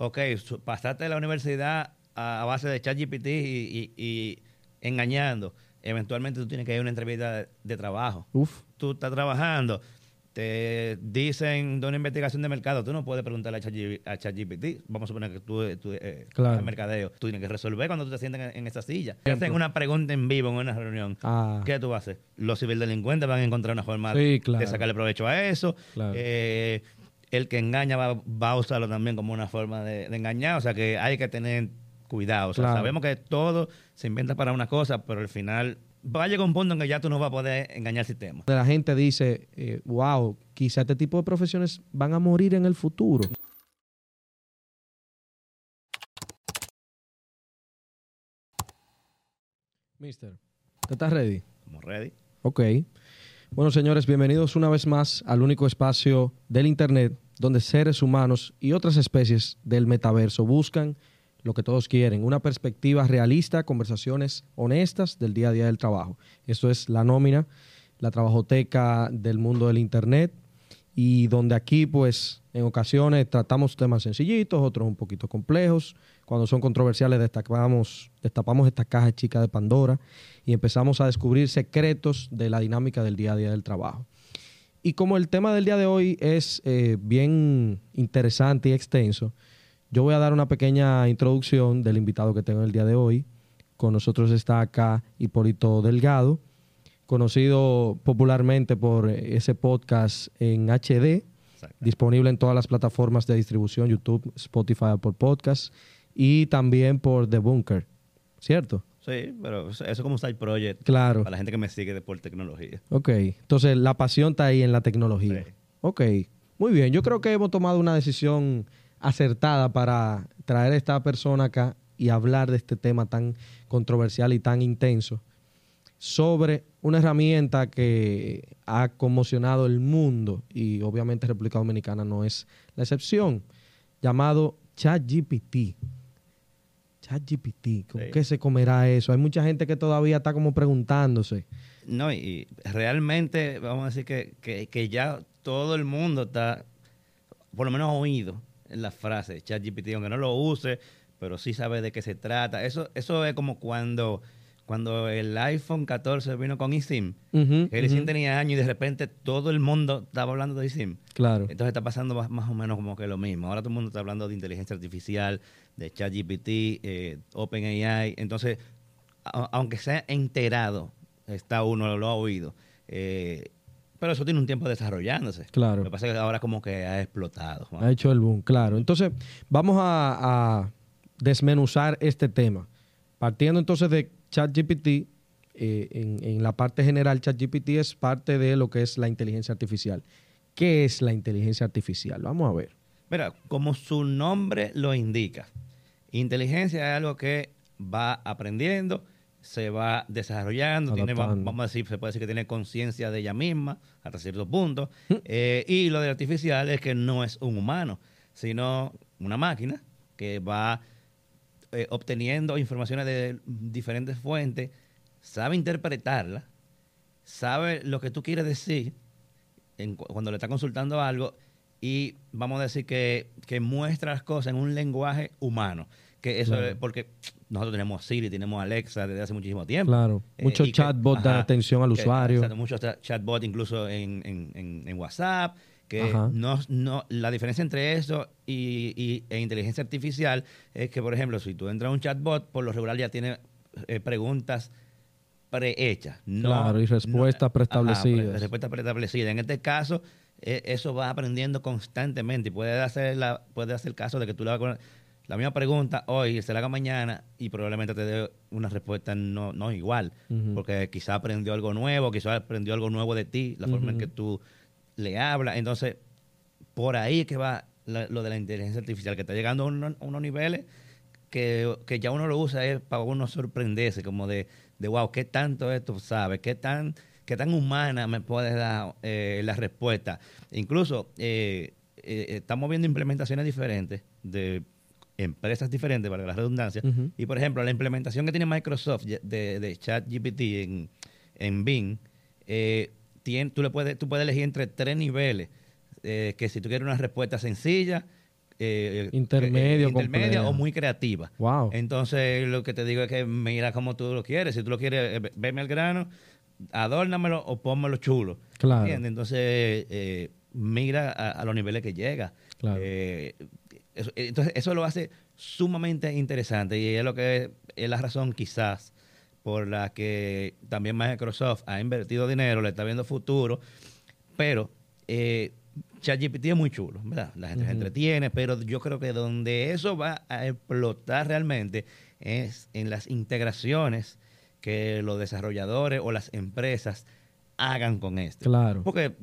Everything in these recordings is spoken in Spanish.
ok, pasaste de la universidad a, base de ChatGPT y, y, engañando. Eventualmente tú tienes que ir a una entrevista de, trabajo. Uf. Tú estás trabajando, te dicen de una investigación de mercado, tú no puedes preguntarle a ChatGPT. Vamos a suponer que tú, tú eh, mercadeo. Tú tienes que resolver cuando tú te sientes en, esa silla. Te hacen una pregunta en vivo en una reunión. Ah. ¿Qué tú vas a hacer? Los ciberdelincuentes van a encontrar una forma de sacarle provecho a eso. Eh, el que engaña va, a usarlo también como una forma de, engañar. O sea que hay que tener cuidado. sabemos que todo se inventa para una cosa, pero al final va a llegar un punto en que ya tú no vas a poder engañar el sistema. La gente dice, eh, wow, quizá este tipo de profesiones van a morir en el futuro. Mister, ¿te estás ready? Estamos ready. Ok. Bueno, señores, bienvenidos una vez más al único espacio del Internet donde seres humanos y otras especies del metaverso buscan lo que todos quieren, una perspectiva realista, conversaciones honestas del día a día del trabajo. Esto es la nómina, la trabajoteca del mundo del Internet y donde aquí pues en ocasiones tratamos temas sencillitos, otros un poquito complejos. Cuando son controversiales destapamos, destapamos esta caja chica de Pandora y empezamos a descubrir secretos de la dinámica del día a día del trabajo. Y como el tema del día de hoy es eh, bien interesante y extenso, yo voy a dar una pequeña introducción del invitado que tengo el día de hoy. Con nosotros está acá Hipólito Delgado, conocido popularmente por ese podcast en HD, disponible en todas las plataformas de distribución, YouTube, Spotify, por Podcast, y también por The Bunker, ¿cierto? Sí, pero eso es como un side project claro. para la gente que me sigue de por tecnología. Ok, entonces la pasión está ahí en la tecnología. Sí. Ok, muy bien. Yo creo que hemos tomado una decisión acertada para traer a esta persona acá y hablar de este tema tan controversial y tan intenso sobre una herramienta que ha conmocionado el mundo y obviamente República Dominicana no es la excepción, llamado ChatGPT. ChatGPT, ¿con qué se comerá eso? Hay mucha gente que todavía está como preguntándose. No, y realmente vamos a decir que, que, que ya todo el mundo está, por lo menos oído, la frase ChatGPT, aunque no lo use, pero sí sabe de qué se trata. Eso, eso es como cuando, cuando el iPhone 14 vino con eSIM. el eSIM tenía años y de repente todo el mundo estaba hablando de eSIM. Claro. Entonces está pasando más, o menos como que lo mismo. Ahora todo el mundo está hablando de inteligencia artificial, de ChatGPT, eh, OpenAI. Entonces, aunque sea enterado, está uno, lo ha oído. Eh, pero eso tiene un tiempo desarrollándose. Claro. Lo que pasa es que ahora como que ha explotado. Ha hecho el boom, claro. Entonces, vamos a, desmenuzar este tema. Partiendo entonces de ChatGPT, eh, en, en, la parte general, ChatGPT es parte de lo que es la inteligencia artificial. ¿Qué es la inteligencia artificial? Vamos a ver. Mira, como su nombre lo indica, inteligencia es algo que va aprendiendo se va desarrollando, tiene, vamos a decir, se puede decir que tiene conciencia de ella misma hasta cierto punto. Mm. Eh, y lo de artificial es que no es un humano, sino una máquina que va eh, obteniendo informaciones de diferentes fuentes, sabe interpretarla, sabe lo que tú quieres decir cuando le está consultando algo y vamos a decir que, que muestra las cosas en un lenguaje humano. Que eso es porque nosotros tenemos Siri, tenemos Alexa desde hace muchísimo tiempo. Claro. Eh, muchos chatbots dan atención al usuario. muchos chatbots incluso en, en, WhatsApp. Que no, no, la diferencia entre eso y, e inteligencia artificial es que, por ejemplo, si tú entras a un chatbot, por lo regular ya tiene eh, preguntas prehechas. claro, y respuestas preestablecidas. respuestas preestablecidas. En este caso, e, eso va aprendiendo constantemente y puede hacer, la, puede hacer caso de que tú le vas a la misma pregunta hoy se la haga mañana y probablemente te dé una respuesta no, no igual, porque quizá aprendió algo nuevo, quizá aprendió algo nuevo de ti, la forma en que tú le hablas. Entonces, por ahí que va lo de la inteligencia artificial, que está llegando a, unos niveles que, ya uno lo usa es para uno sorprenderse, como de, de wow, ¿qué tanto esto sabe? ¿Qué tan, qué tan humana me puede dar eh, la respuesta? Incluso eh, eh, estamos viendo implementaciones diferentes de empresas diferentes, para la redundancia. Y por ejemplo, la implementación que tiene Microsoft de, de ChatGPT en, en Bing, eh, tú, le puedes, tú puedes elegir entre tres niveles. Eh, que si tú quieres una respuesta sencilla, eh, Intermedio, eh, intermedia compleja. o muy creativa. Wow. Entonces, lo que te digo es que mira como tú lo quieres. Si tú lo quieres, veme al grano, adórnamelo o pónmelo chulo. Claro. ¿Entiendes? Entonces, mira a, a los niveles que llega. Claro. Eso- entonces, eso lo hace sumamente interesante y es lo que es la razón quizás por la que también Microsoft ha invertido dinero, le está viendo futuro, pero eh, ChatGPT es muy chulo, ¿verdad? La gente se entretiene, pero yo creo que donde eso va a explotar realmente es en las integraciones que los desarrolladores o las empresas hagan con esto. Claro. Porque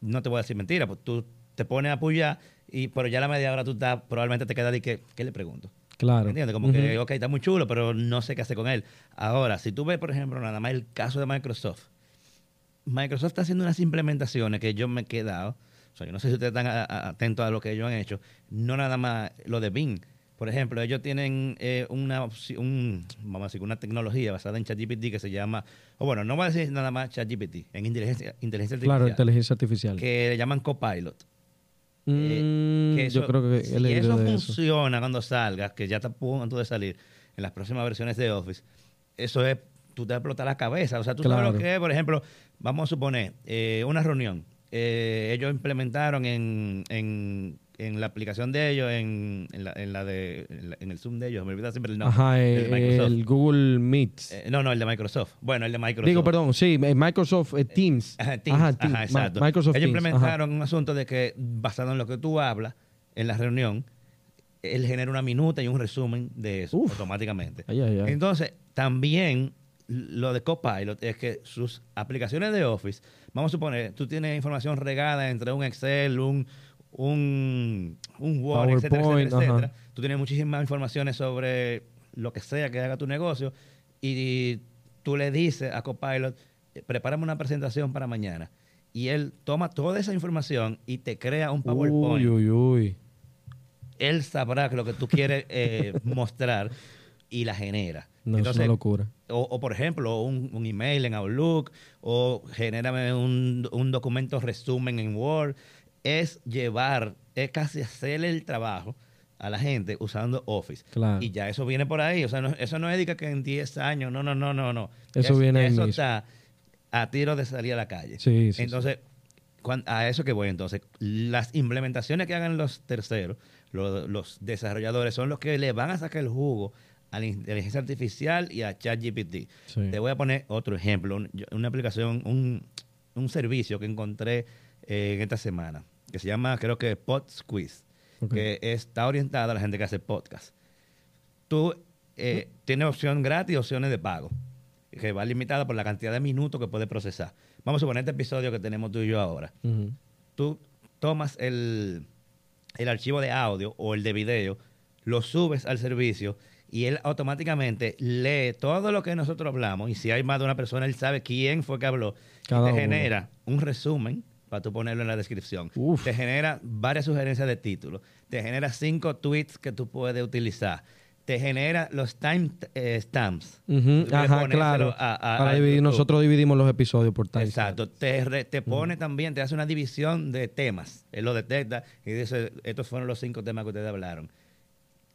no te voy a decir mentira, pues tú te pones a apoyar y pero ya a la media hora tú estás, probablemente te quedas de que, ¿qué le pregunto? Claro. ¿Entiendes? Como que, ok, está muy chulo, pero no sé qué hacer con él. Ahora, si tú ves, por ejemplo, nada más el caso de Microsoft, Microsoft está haciendo unas implementaciones que yo me he quedado, o sea, yo no sé si ustedes están atentos a lo que ellos han hecho, no nada más lo de Bing. Por ejemplo, ellos tienen eh, una, un, vamos a decir, una tecnología basada en ChatGPT que se llama, o bueno, no voy a decir nada más ChatGPT, en inteligencia, inteligencia artificial, Claro, inteligencia artificial. que le llaman Copilot. Mm, Que yo creo que si eso funciona cuando salga, que ya está a punto de salir en las próximas versiones de Office, eso es, tú te vas a explotar la cabeza. O sea, tú sabes Claro. lo que es, por ejemplo, vamos a suponer, eh, una reunión. Eh, ellos implementaron en, en, en la aplicación de ellos, en, en, la, en, la de, en, la- en el Zoom de ellos, me olvida siempre el nombre. Ajá, el eh, de Microsoft. el Google Meet. Eh, no, no, el de Microsoft. Bueno, el de Microsoft. Digo, perdón, sí, eh, Microsoft eh, Teams. Ajá, Teams. Ajá, Ajá, Teams. Ma- exacto. Microsoft Ellos Teams. implementaron un asunto de que, basado en lo que tú hablas en la reunión, él genera una minuta y un resumen de eso Uf. automáticamente. Ay, ay, ay. Entonces, también lo de Copilot es que sus aplicaciones de Office, vamos a suponer, tú tienes información regada entre un Excel, un, un, un Word, etcétera, etcétera, etcétera. Tú tienes muchísimas informaciones sobre lo que sea que haga tu negocio y tú le dices a Copilot, prepárame una presentación para mañana. Y él toma toda esa información y te crea un PowerPoint Uy, uy, uy. él sabrá que lo que tú quieres eh, mostrar y la genera. No, es una locura. O, o, por ejemplo, un, un email en Outlook, o genérame un, un documento resumen en Word. Es llevar, es casi hacerle el trabajo a la gente usando Office. Claro. Y ya eso viene por ahí. O sea, no- eso no es que- en 10 años, no, no, no, no, no. Eso Es- viene Eso está a tiro de salir a la calle. Sí, sí, Entonces, a eso que voy entonces, las implementaciones que hagan los terceros, lo- los, desarrolladores, son los que le van a sacar el jugo a la inteligencia artificial y a ChatGPT. Sí. Te voy a poner otro ejemplo, una aplicación, un, un servicio que encontré eh, en esta semana, que se llama, creo que PodSquiz, Ok. que está orientada a la gente que hace podcast. Tú eh, tienes opción gratis y opciones de pago, que va limitada por la cantidad de minutos que puedes procesar. Vamos a suponer este episodio que tenemos tú y yo ahora. Tú tomas el, el archivo de audio o el de video, lo subes al servicio y él automáticamente lee todo lo que nosotros hablamos y si hay más de una persona, él sabe quién fue que habló Cada y te uno. genera un resumen para tú ponerlo en la descripción. Uf. Te genera varias sugerencias de títulos. Te genera cinco tweets que tú puedes utilizar. Te genera los time eh, stamps. Tú le Ajá, claro. a- a- Para a dividir, nosotros dividimos los episodios por time. Exacto. Te, re- te pone también, te hace una división de temas. Él lo detecta y dice, estos fueron los cinco temas que ustedes hablaron.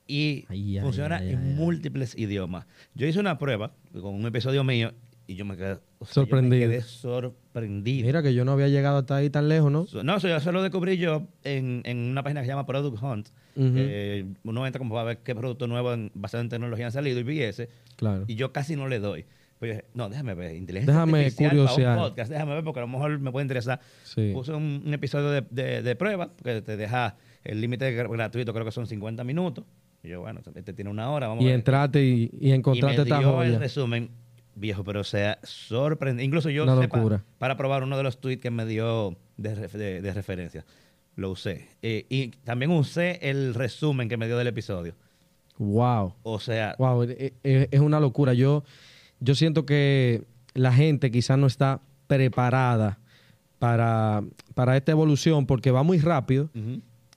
Y Ay, funciona ay, en ay, múltiples idiomas. Yo hice una prueba con un episodio mío y yo me quedé, o sea, yo me Sorprendido. quedé sorprendido. Mira que yo no había llegado hasta ahí tan lejos, ¿no? No, eso, eso lo descubrí yo en, en una página que se llama Product Hunt. Uno entra como para ver qué producto nuevo en- basado en tecnología han salido y vi ese. Claro. Y yo casi no le doy. Pues yo dije, no, déjame ver. Inteligencia Déjame curiosear. podcast. Déjame ver porque a lo mejor me puede interesar. Sí. Puse un, un episodio de, de- de prueba que te deja el límite gr- gratuito, creo que son 50 minutos. Y yo, bueno, este tiene una hora, vamos Y a ver. entraste y, y Y encontraste me esta dio el joya. resumen, viejo, pero o sea, sorprendente. Incluso yo Una sepa, locura. para probar uno de los tweets que me dio de, de- de referencia. Lo usé. Eh, y también usé el resumen que me dio del episodio. Wow. O sea, Wow, e- e- es una locura. Yo, yo siento que la gente quizás no está preparada para, para esta evolución porque va muy rápido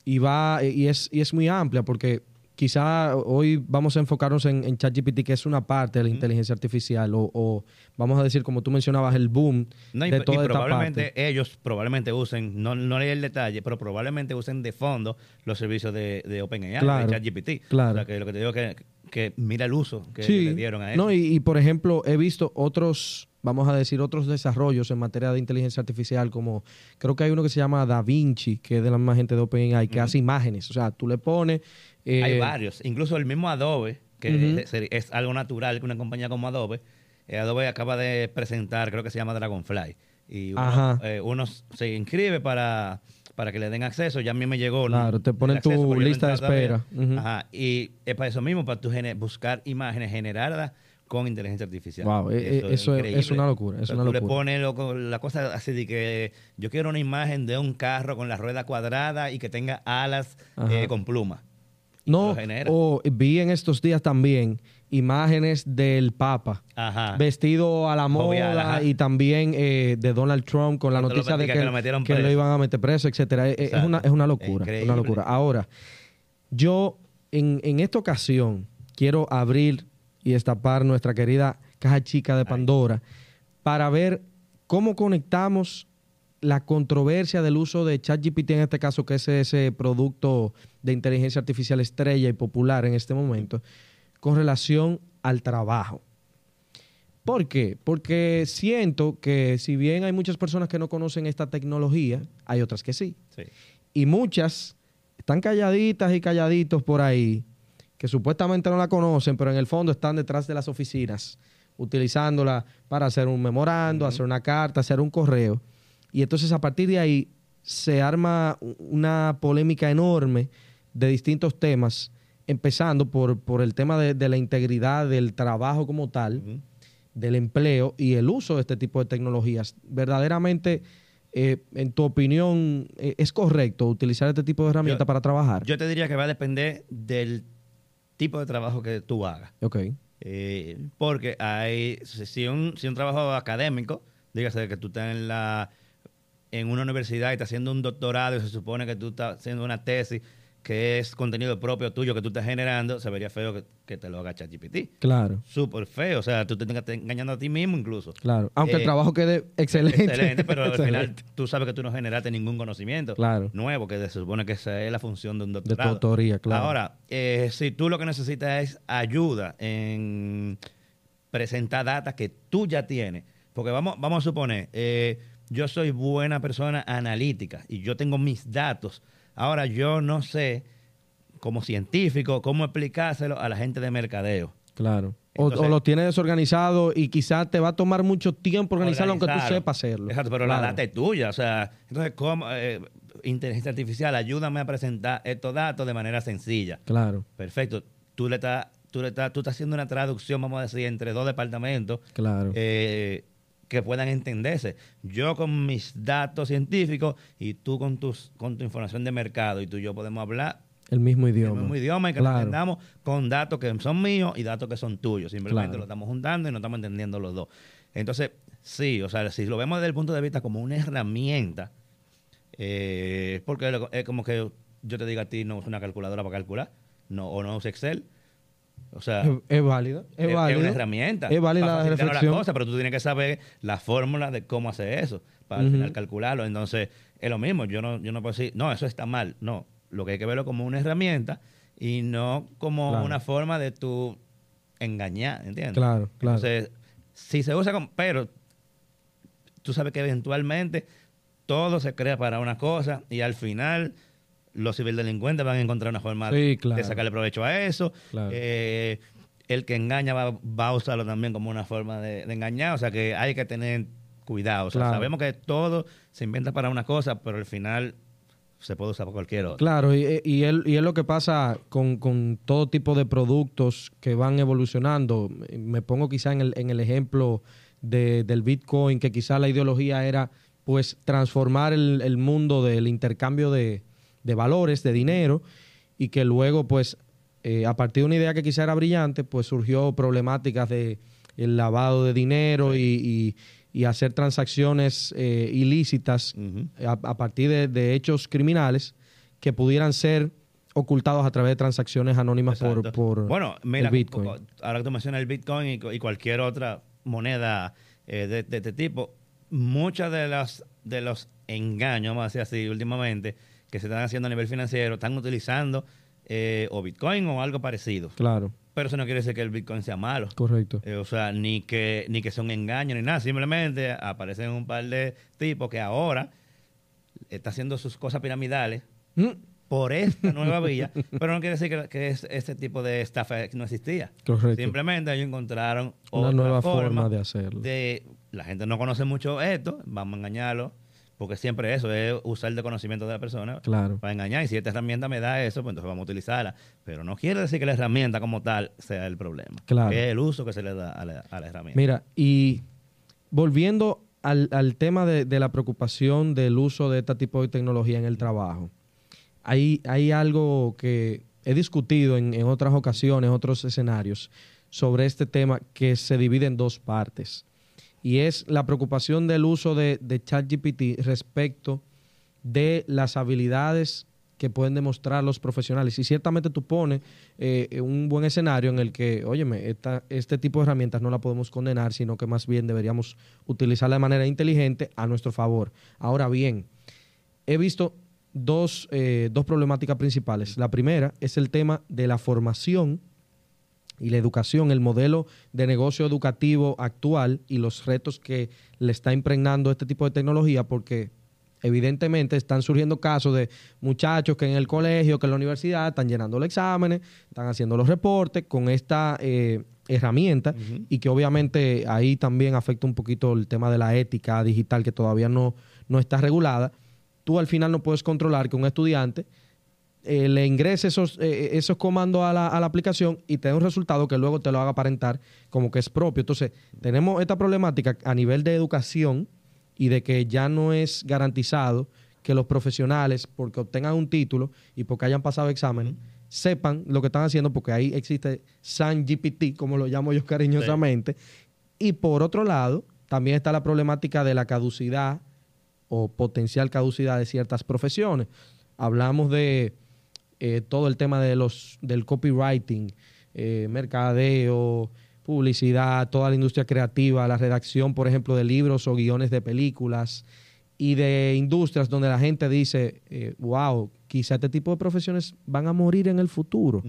y va y es, y es muy amplia porque quizá hoy vamos a enfocarnos en, en ChatGPT, que es una parte de la inteligencia artificial, o, o vamos a decir, como tú mencionabas, el boom No, y, de y toda esta probablemente parte. ellos probablemente usen, no, no leí el detalle, pero probablemente usen de fondo los servicios de, de OpenAI, Claro, de ChatGPT. claro. O sea, que lo que te digo es que, que mira el uso que, Sí. le dieron a eso. No, y, y, por ejemplo, he visto otros, vamos a decir, otros desarrollos en materia de inteligencia artificial, como creo que hay uno que se llama Da Vinci, que es de la misma gente de OpenAI, que hace imágenes. O sea, tú le pones. Eh, Hay varios, incluso el mismo Adobe, que es, es algo natural que una compañía como Adobe, eh, Adobe acaba de presentar, creo que se llama Dragonfly, y uno, eh, uno se inscribe para, para que le den acceso, ya a mí me llegó. Claro, te ponen tu acceso, lista de espera. Ajá, y es para eso mismo, para tú buscar imágenes generadas con inteligencia artificial. Wow, eh, eh, eso es- una locura, es una tú le locura. pones loco, la cosa así de que yo quiero una imagen de un carro con la rueda cuadrada y que tenga alas eh, con plumas. No, o vi en estos días también imágenes del Papa. Ajá. Vestido a la moda y también eh, de Donald Trump con la Cuando noticia de que, que lo que iban a meter preso, etcétera. Eh, eh, Es una, es una locura. Una locura. Ahora, yo en, en esta ocasión quiero abrir y destapar nuestra querida caja chica de Pandora para ver cómo conectamos la controversia del uso de ChatGPT en este caso, que es ese producto de inteligencia artificial estrella y popular en este momento, con relación al trabajo. ¿Por qué? Porque siento que si bien hay muchas personas que no conocen esta tecnología, hay otras que sí. Sí. Y muchas están calladitas y calladitos por ahí, que supuestamente no la conocen, pero en el fondo están detrás de las oficinas, utilizándola para hacer un memorando, hacer una carta, hacer un correo. Y entonces a partir de ahí se arma una polémica enorme de distintos temas, empezando por, por el tema de, de la integridad del trabajo como tal, del empleo y el uso de este tipo de tecnologías. Verdaderamente, eh, en tu opinión, eh, ¿es correcto utilizar este tipo de herramientas para trabajar? Yo te diría que va a depender del tipo de trabajo que tú hagas. ok, Eh, porque hay, si si un, si un trabajo académico, dígase que tú estás en, la, en una universidad y estás haciendo un doctorado y se supone que tú estás haciendo una tesis que es contenido propio tuyo que tú estás generando, se vería feo que, que te lo haga ChatGPT. claro, Súper feo, o sea, tú te estás engañando a ti mismo incluso. claro. Aunque el Eh, trabajo quede excelente. Excelente, pero al final tú sabes que tú no generaste ningún conocimiento Claro. nuevo, que se supone que esa es la función de un De tu doctorado. autoría, claro. Ahora, eh, si tú lo que necesitas es ayuda en presentar data que tú ya tienes, porque vamos, vamos a suponer, eh, yo soy buena persona analítica y yo tengo mis datos. Ahora yo no sé, como científico, cómo explicárselo a la gente de mercadeo. Claro. O, Entonces- o lo tienes desorganizado y quizás te va a tomar mucho tiempo organizarlo, aunque tú sepas hacerlo. Exacto, pero Claro. la data es tuya. O sea, entonces, ¿cómo, eh, inteligencia artificial, ayúdame a presentar estos datos de manera sencilla. Claro, Perfecto. Tú le estás, tú le estás, tú estás haciendo una traducción, vamos a decir, entre dos departamentos claro. eh, que puedan entenderse. Yo con mis datos científicos y tú con tus, con tu información de mercado y tú y yo podemos hablar el mismo en el idioma. mismo idioma y que Claro. entendamos con datos que son míos y datos que son tuyos. Simplemente Claro. lo estamos juntando y no estamos entendiendo los dos. Entonces, sí, o sea, si lo vemos desde el punto de vista como una herramienta, eh, porque lo- es como que yo te diga a ti no usa una calculadora para calcular, no, o no usa Excel. O sea, Es, es válido. Es, es, válido. una herramienta. Es válida para la reflexión. las cosas, pero tú tienes que saber la fórmula de cómo hacer eso para al final calcularlo. Entonces, es lo mismo. Yo no, yo no puedo decir, no, eso está mal. No, lo que hay que verlo como una herramienta y no como Claro. una forma de tú engañar, ¿entiendes? Claro, claro. Entonces, si se usa como, pero tú sabes que eventualmente todo se crea para una cosa y al final los ciberdelincuentes van a encontrar una forma Sí, claro. de sacarle provecho a eso. Claro. Eh, el que engaña va, va a usarlo también como una forma de, de engañar, o sea que hay que tener cuidado. O sea, Claro. sabemos que todo se inventa para una cosa, pero al final se puede usar para cualquier otra. Claro, y, y, es, y es lo que pasa con, con todo tipo de productos que van evolucionando. Me pongo quizá en el, en el ejemplo de- del Bitcoin, que quizá la ideología era pues transformar el, el mundo del intercambio de, de valores, de dinero, y que luego pues eh, a partir de una idea que quizá era brillante, pues surgió problemáticas de el lavado de dinero y, y- y hacer transacciones eh, ilícitas a, a partir de, de hechos criminales que pudieran ser ocultados a través de transacciones anónimas por, por bueno, mira, el Bitcoin. co- ahora que tú mencionas el Bitcoin y, y cualquier otra moneda eh, de, de este tipo, muchos de los, de los engaños, vamos a decir así, últimamente, que se están haciendo a nivel financiero, están utilizando eh, o Bitcoin o algo parecido. Claro, Pero eso no quiere decir que el Bitcoin sea malo. correcto. Eh, o sea, ni que, ni que sea un engaño ni nada. Simplemente aparecen un par de tipos que ahora está haciendo sus cosas piramidales Mm, por esta nueva vía, pero no quiere decir que, que es- este tipo de estafa no existía. Correcto. Simplemente ellos encontraron Una otra nueva forma, forma de hacerlo. de- la gente no conoce mucho esto, vamos a engañarlo, porque siempre eso es usar el conocimiento de la persona Claro. para engañar. Y si esta herramienta me da eso, pues entonces vamos a utilizarla. Pero no quiere decir que la herramienta como tal sea el problema. Claro. Que es el uso que se le da a la, a la herramienta. Mira, y volviendo al, al tema de, de la preocupación del uso de este tipo de tecnología en el trabajo, hay, hay algo que he discutido en, en otras ocasiones, otros escenarios, sobre este tema que se divide en dos partes. Y es la preocupación del uso de, ChatGPT respecto de las habilidades que pueden demostrar los profesionales. Y ciertamente tú pones eh, un buen escenario en el que, óyeme, esta, este tipo de herramientas no la podemos condenar, sino que más bien deberíamos utilizarla de manera inteligente a nuestro favor. Ahora bien, he visto dos, eh, dos problemáticas principales. La primera es el tema de la formación y la educación, el modelo de negocio educativo actual y los retos que le está impregnando este tipo de tecnología, porque evidentemente están surgiendo casos de muchachos que en el colegio, que en la universidad están llenando los exámenes, están haciendo los reportes con esta eh, herramienta y que obviamente ahí también afecta un poquito el tema de la ética digital que todavía no, no está regulada. Tú al final no puedes controlar que un estudiante eh, le ingrese esos, eh, esos comandos a la, a la aplicación y te dé un resultado que luego te lo haga aparentar como que es propio. Entonces, tenemos esta problemática a nivel de educación y de que ya no es garantizado que los profesionales, porque obtengan un título y porque hayan pasado exámenes, sepan lo que están haciendo, porque ahí existe San GPT, como lo llamo yo cariñosamente. Y por otro lado, también está la problemática de la caducidad o potencial caducidad de ciertas profesiones. Hablamos de eh, todo el tema de los del copywriting, eh, mercadeo, publicidad, toda la industria creativa, la redacción, por ejemplo, de libros o guiones de películas y de industrias donde la gente dice, eh, wow, quizá este tipo de profesiones van a morir en el futuro.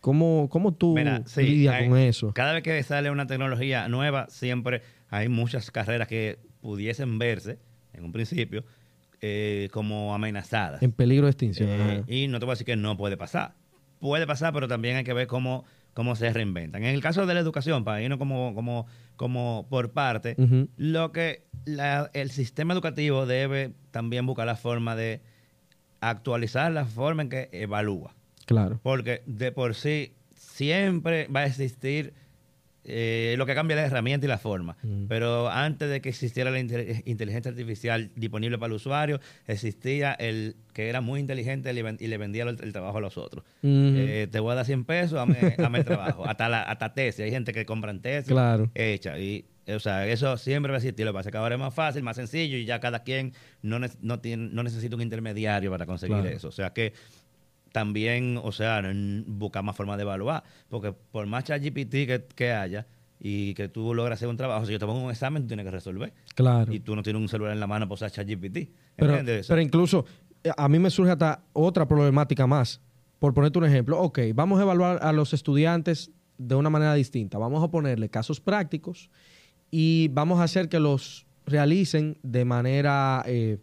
¿Cómo, cómo tú Mira, sí, lidias hay- con eso? Cada vez que sale una tecnología nueva, siempre hay muchas carreras que pudiesen verse, en un principio, eh, como amenazadas. En peligro de extinción. Eh, y no te voy a decir que no puede pasar. Puede pasar, pero también hay que ver cómo, cómo se reinventan. En el caso de la educación, para irnos como, como, como por parte, lo que la- el sistema educativo debe también buscar la forma de actualizar la forma en que evalúa. Claro. Porque de por sí siempre va a existir eh, lo que cambia la herramienta y la forma. Mm. Pero antes de que existiera la inte- inteligencia artificial disponible para el usuario, existía el que era muy inteligente y le vendía el, el trabajo a los otros. Ujú. Eh, te voy a dar 100 pesos, dame, dame el trabajo. Hasta, la, hasta tesis. Hay gente que compran tesis Claro. hecha. Y, o sea, eso siempre va a existir. Lo que pasa es que ahora es más fácil, más sencillo y ya cada quien no, ne- no, tiene, no necesita un intermediario para conseguir Claro. eso. O sea que también, o sea, buscar más formas de evaluar. Porque por más ChatGPT que, que haya y que tú logras hacer un trabajo, si yo te pongo un examen, tú tienes que resolver. Claro. Y tú no tienes un celular en la mano para usar ChatGPT. Pero, pero incluso eh, a mí me surge hasta otra problemática más. Por ponerte un ejemplo, ok, vamos a evaluar a los estudiantes de una manera distinta. Vamos a ponerle casos prácticos y vamos a hacer que los realicen de manera eh,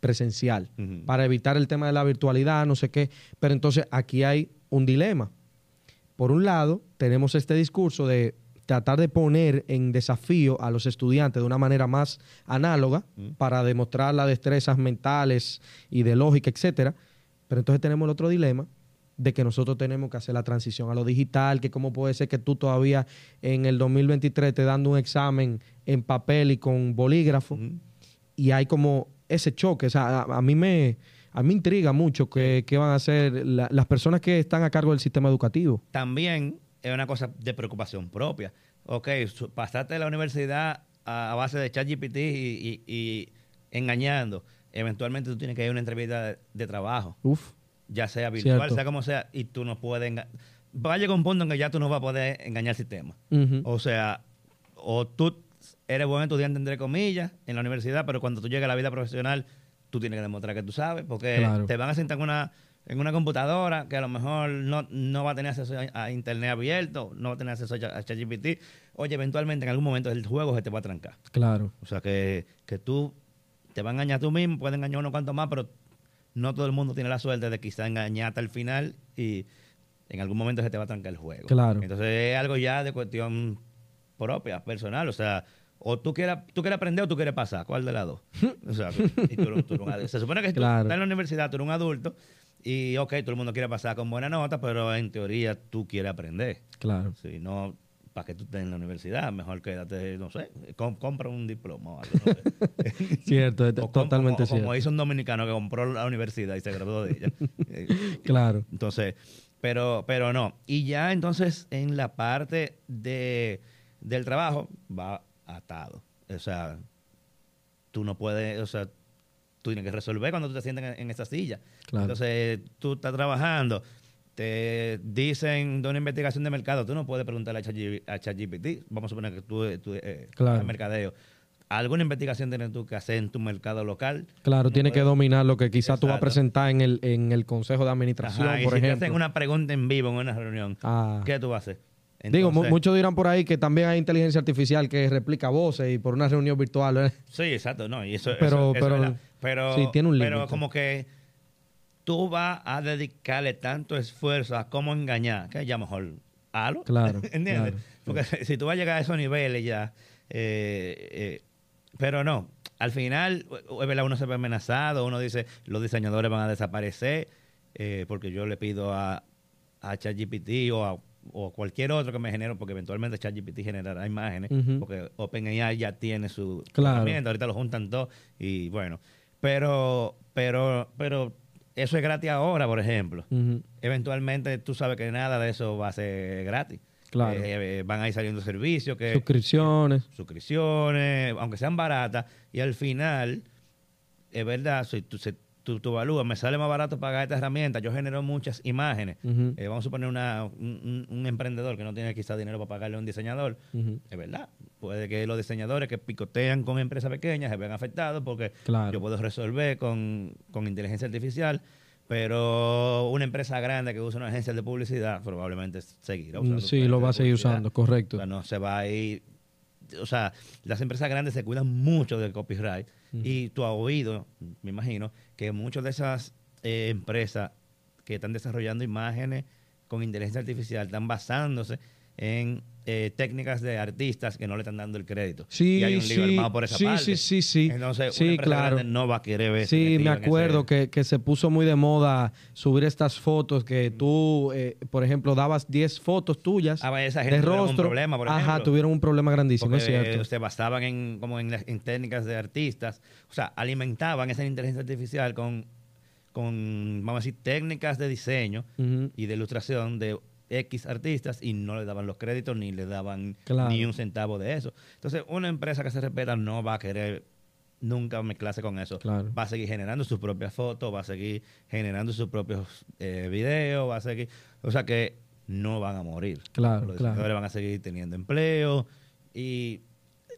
presencial para evitar el tema de la virtualidad, no sé qué. Pero entonces aquí hay un dilema. Por un lado, tenemos este discurso de tratar de poner en desafío a los estudiantes de una manera más análoga para demostrar las destrezas mentales y de lógica, etcétera. Pero entonces tenemos el otro dilema de que nosotros tenemos que hacer la transición a lo digital, que cómo puede ser que tú todavía en el 2023 te dando un examen en papel y con bolígrafo y hay como ese choque. O sea, a, a mí me a mí intriga mucho que, que van a hacer la- las personas que están a cargo del sistema educativo. también es una cosa de preocupación propia. Ok, pasaste la universidad a, a base de ChatGPT y, y- y engañando. Eventualmente tú tienes que ir a una entrevista de, de trabajo. Uf, ya sea virtual, Cierto. sea como sea, y tú no puedes... enga- Va a llegar un punto en que ya tú no vas a poder engañar el sistema. O sea, o tú eres buen estudiante, entre comillas, en la universidad, pero cuando tú llegas a la vida profesional, tú tienes que demostrar que tú sabes, porque Claro. te van a sentar en una, en una computadora que a lo mejor no, no va a tener acceso a, a internet abierto, no va a tener acceso a, Ch- a ChatGPT. Oye, eventualmente en algún momento el juego se te va a trancar. Claro. O sea, que, que tú te va a engañar tú mismo, puedes engañar uno cuanto más, pero no todo el mundo tiene la suerte de quizá engañarte al final y en algún momento se te va a trancar el juego. Claro. Entonces es algo ya de cuestión propia, personal. O sea, o tú quieres, tú quieres aprender o tú quieres pasar. ¿Cuál de las dos? O sea, y tú eres- tú eres un adulto. se supone que tú estás en la universidad, tú eres un adulto y, ok, todo el mundo quiere pasar con buena nota, pero en teoría tú quieres aprender. Claro. Si no, para que tú estés en la universidad, mejor quédate, no sé, com- compra un diploma o algo. No sé. Cierto, O com- totalmente como, cierto. Como hizo un dominicano que compró la universidad y se graduó de ella. Eh, Claro. entonces, pero, pero no. Y ya entonces en la parte de, del trabajo va atado. O sea, tú no puedes, o sea, tú tienes que resolver cuando tú te sientas en, en esa silla. Claro. Entonces, tú estás trabajando, te dicen de una investigación de mercado, tú no puedes preguntarle a ChatG- a ChatGPT, vamos a suponer que tú, tú eh, Claro. mercadeo. ¿Alguna investigación tienes tú que hacer en tu mercado local? Claro, No tiene que dominar lo que quizás tú vas a presentar en el, en el consejo de administración, Ajá, y por si te ejemplo. hacen una pregunta en vivo en una reunión, Ah. ¿qué tú vas a hacer? Digo, muchos dirán por ahí que también hay inteligencia artificial que replica voces y por una reunión virtual. ¿eh? Sí, exacto, no, y eso, Pero- eso- eso pero- es pero, sí, tiene un pero límite. como que tú vas a dedicarle tanto esfuerzo a cómo engañar, que ya mejor halo, Claro, ¿entiendes? claro. Porque si tú vas a llegar a esos niveles ya, eh, eh, pero no, al final, uno se ve amenazado, uno dice, los diseñadores van a desaparecer, eh, porque yo le pido a, a ChatGPT o a o cualquier otro que me genere, porque eventualmente ChatGPT generará imágenes, porque OpenAI ya tiene su Claro. herramienta, ahorita lo juntan todo y bueno, pero pero pero eso es gratis ahora, por ejemplo. Eventualmente tú sabes que nada de eso va a ser gratis. Claro. Eh, eh, van a ir saliendo servicios que Suscripciones. suscripciones, aunque sean baratas, y al final, es verdad, si tú, si tú, tú evalúas, me sale más barato pagar esta herramienta, yo genero muchas imágenes. Eh, vamos a suponer una, un, emprendedor que no tiene quizás dinero para pagarle a un diseñador. Es verdad. Puede que los diseñadores que picotean con empresas pequeñas se vean afectados porque Claro. yo puedo resolver con, con inteligencia artificial, pero una empresa grande que usa una agencia de publicidad probablemente seguirá usando. Mm, Sí, su lo va a seguir usando, correcto. O sea, no se va a ir. O sea, las empresas grandes se cuidan mucho del copyright. Y tú has oído, me imagino, que muchas de esas eh, empresas que están desarrollando imágenes con inteligencia artificial están basándose en eh, técnicas de artistas que no le están dando el crédito. Sí, y hay un lío sí, armado por esa sí, parte. sí, sí, sí. Entonces, Sí, una empresa claro. grande no va a querer ver Sí, me metido en acuerdo que, que se puso muy de moda subir estas fotos que tú, eh, por ejemplo, dabas 10 fotos tuyas Ah, esa gente de tuvieron un rostro. problema, por Ajá, tuvieron un problema grandísimo, es porque cierto. se basaban en como en, técnicas de artistas, o sea, alimentaban esa inteligencia artificial con, con vamos a decir, técnicas de diseño y de ilustración de X artistas y no le daban los créditos ni le daban Claro. ni un centavo de eso. Entonces, una empresa que se respeta no va a querer nunca mezclarse con eso. Claro. Va a seguir generando sus propias fotos, va a seguir generando sus propios eh, videos, va a seguir, o sea que no van a morir. Claro, Los claro. diseñadores van a seguir teniendo empleo y